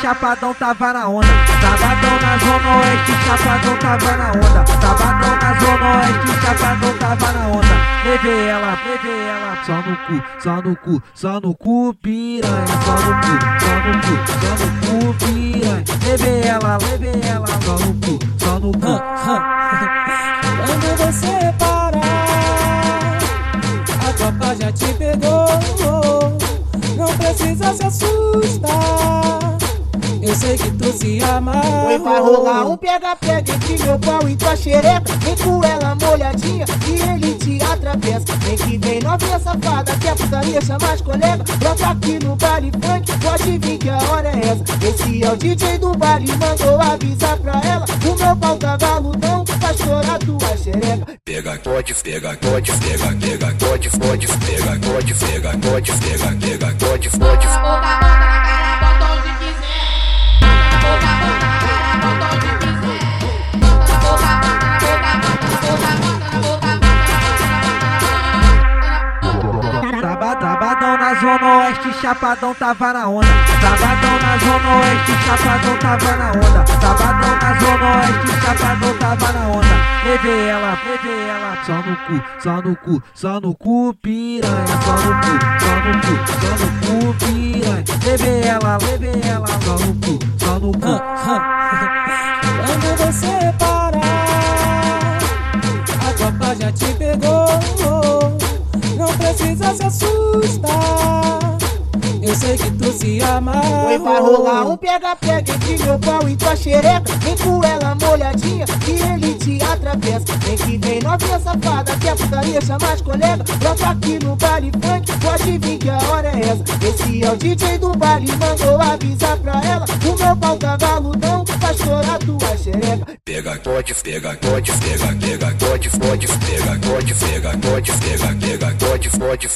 chapadão tava na onda. Sabadão na zona oeste, chapadão tava na onda. Sabadão na zona oeste, chapadão tava na onda. Levei ela, levei ela, só no cu, só no cu, só no cu, piranha. Só no cu, só no cu, só no cu, piranha. Levei ela, levei ela, só no cu, só no cu. Quando você parar, a tropa já te pegou. Não precisa se assustar. Eu sei que tu se ama. Oi, vai rolar um pega-pega entre meu pau e tua xereca. Vem com ela molhadinha e ele te atravessa. Vem que vem novinha safada, que a putaria chama as colegas. Brota aqui no baile funk, pode vir que a hora é essa. Esse é o DJ do baile, mandou avisar pra ela. O meu pau tá galudão, vai estourar tua xereca. Pega, pode, pega, pode, pega, pega, pode, pode, pega, pode, pega, pode, pega, pega, pode, pode. Sabadão chapadão tava na onda. Sabadão na zona oeste, chapadão tava na onda. Sabadão na zona oeste, chapadão tava na onda. Levei ela, levei ela, só no cu, só no cu, só no cu, piranha. Só no cu, só no cu, só no cu, piranha. Levei ela, levei ela, só no cu, só no cu. Quando você parar, a tropa já te pegou. Não precisa se assustar. Eu sei que tu se ama. Oi, vai rolar um pega-pega entre meu pau e tua xereca. Vem com ela molhadinha e ele te atravessa. Vem que vem novinha safada, que a putaria chama as colegas. Brota aqui no baile funk, pode vir que a hora é essa. Esse é o DJ do baile, mandou avisar pra ela. O meu pau tá galudão, vai estourar tua xereca. Pega, pode, pega, pode, pega, pega, pode, pode, pega, pode, pega, pode, pega, pega, pode, pode.